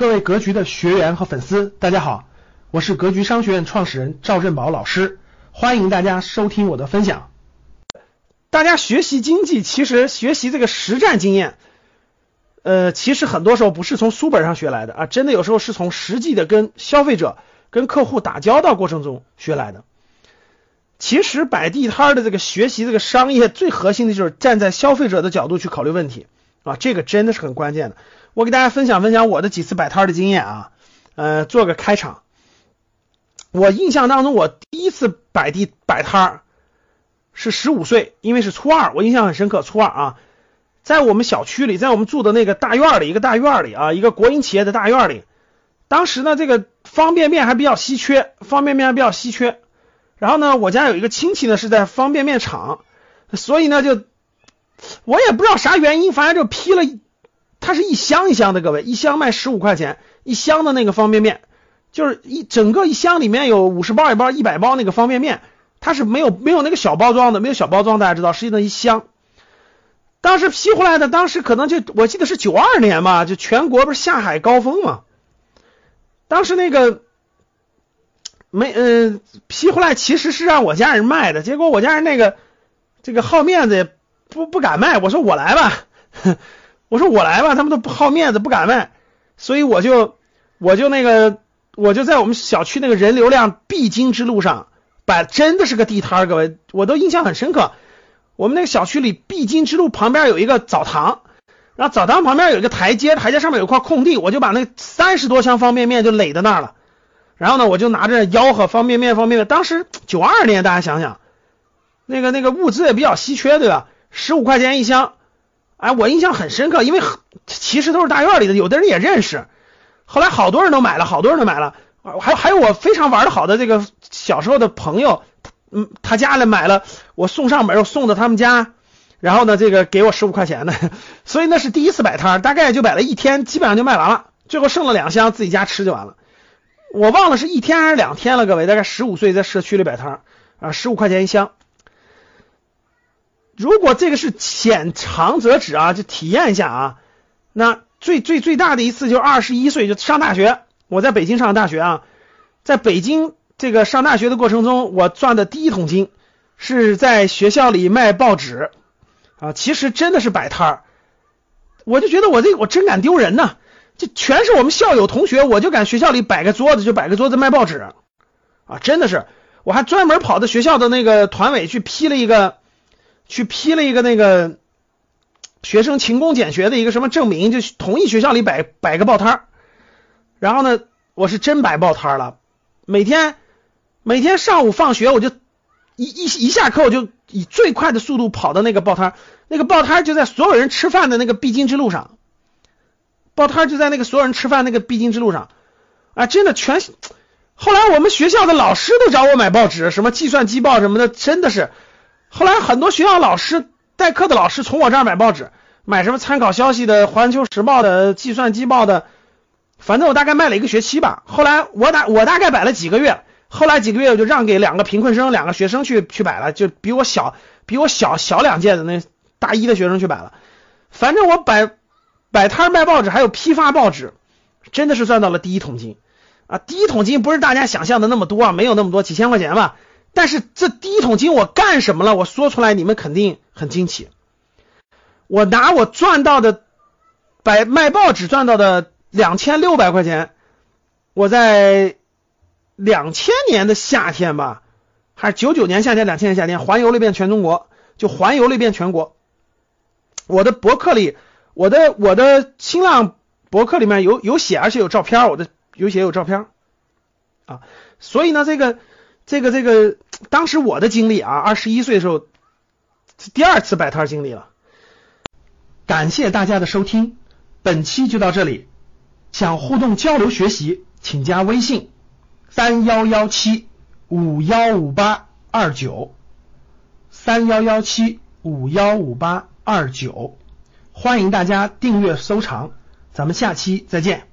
各位格局的学员和粉丝，大家好，我是格局商学院创始人赵振宝老师，欢迎大家收听我的分享。大家学习经济，其实学习这个实战经验，呃，其实很多时候不是从书本上学来的啊，真的有时候是从实际的跟消费者、跟客户打交道过程中学来的。其实摆地摊的这个学习这个商业最核心的就是站在消费者的角度去考虑问题啊，这个真的是很关键的。我给大家分享分享我的几次摆摊的经验啊，呃，做个开场。我印象当中，我第一次摆地摆摊是十五岁，因为是初二，我印象很深刻。初二啊，在我们小区里，在我们住的那个大院里，一个大院里啊，一个国营企业的大院里。当时呢，这个方便面还比较稀缺，方便面还比较稀缺。然后呢，我家有一个亲戚呢是在方便面厂，所以呢，就我也不知道啥原因，反正就批了。它是一箱一箱的，各位，一箱卖十五块钱一箱的那个方便面，就是一整个一箱里面有五十包一包、一百包那个方便面，它是没有没有那个小包装的，没有小包装，大家知道，实际上一箱。当时批回来的，当时可能就我记得是九二年吧，就全国不是下海高峰嘛，当时那个没嗯批回来其实是让我家人卖的，结果我家人那个这个好面子不不敢卖，我说我来吧。我说我来吧，他们都不好面子，不敢卖，所以我就我就那个我就在我们小区那个人流量必经之路上摆，真的是个地摊，各位，我都印象很深刻。我们那个小区里必经之路旁边有一个澡堂，然后澡堂旁边有一个台阶，台阶上面有块空地，我就把那三十多箱方便面就垒在那儿了。然后呢，我就拿着吆喝方便面，方便面。当时九二年，大家想想，那个那个物资也比较稀缺，对吧？十五块钱一箱。哎，我印象很深刻，因为其实都是大院里的，有的人也认识。后来好多人都买了，好多人都买了。还还有我非常玩的好的这个小时候的朋友，嗯，他家里买了，我送上门，我送到他们家，然后呢，这个给我十五块钱的，所以那是第一次摆摊，大概就摆了一天，基本上就卖完了，最后剩了两箱，自己家吃就完了。我忘了是一天还是两天了，各位，大概十五岁在社区里摆摊啊，十五块钱一箱。如果这个是浅尝辄止啊，就体验一下啊。那最最最大的一次就二十一岁就上大学，我在北京上大学啊，在北京这个上大学的过程中，我赚的第一桶金是在学校里卖报纸啊。其实真的是摆摊儿，我就觉得我这我真敢丢人呐，这全是我们校友同学，我就敢学校里摆个桌子就摆个桌子卖报纸啊，真的是，我还专门跑到学校的那个团委去批了一个。去批了一个那个学生勤工俭学的一个什么证明，就同意学校里摆摆个报摊儿。然后呢，我是真摆报摊儿了。每天每天上午放学，我就一一一下课，我就以最快的速度跑到那个报摊儿。那个报摊儿就在所有人吃饭的那个必经之路上。报摊儿就在那个所有人吃饭那个必经之路上。啊，真的全。后来我们学校的老师都找我买报纸，什么计算机报什么的，真的是。后来很多学校老师代课的老师从我这儿买报纸，买什么参考消息的、环球时报的、计算机报的，反正我大概卖了一个学期吧。后来我大我大概摆了几个月，后来几个月我就让给两个贫困生、两个学生去去摆了，就比我小比我小小两届的那大一的学生去摆了。反正我摆摆摊卖报纸，还有批发报纸，真的是赚到了第一桶金啊！第一桶金不是大家想象的那么多啊，没有那么多，几千块钱吧。但是这第一桶金我干什么了？我说出来你们肯定很惊奇。我拿我赚到的摆卖报纸赚到的两千六百块钱，我在两千年的夏天吧，还是九九年夏天、两千年夏天环游了一遍全中国，就环游了一遍全国。我的博客里，我的我的新浪博客里面有有写，而且有照片，我的有写有照片啊。所以呢，这个。这个这个，当时我的经历啊，二十一岁的时候，第二次摆摊经历了。感谢大家的收听，本期就到这里。想互动交流学习，请加微信三幺幺七五幺五八二九三幺幺七五幺五八二九，欢迎大家订阅收藏，咱们下期再见。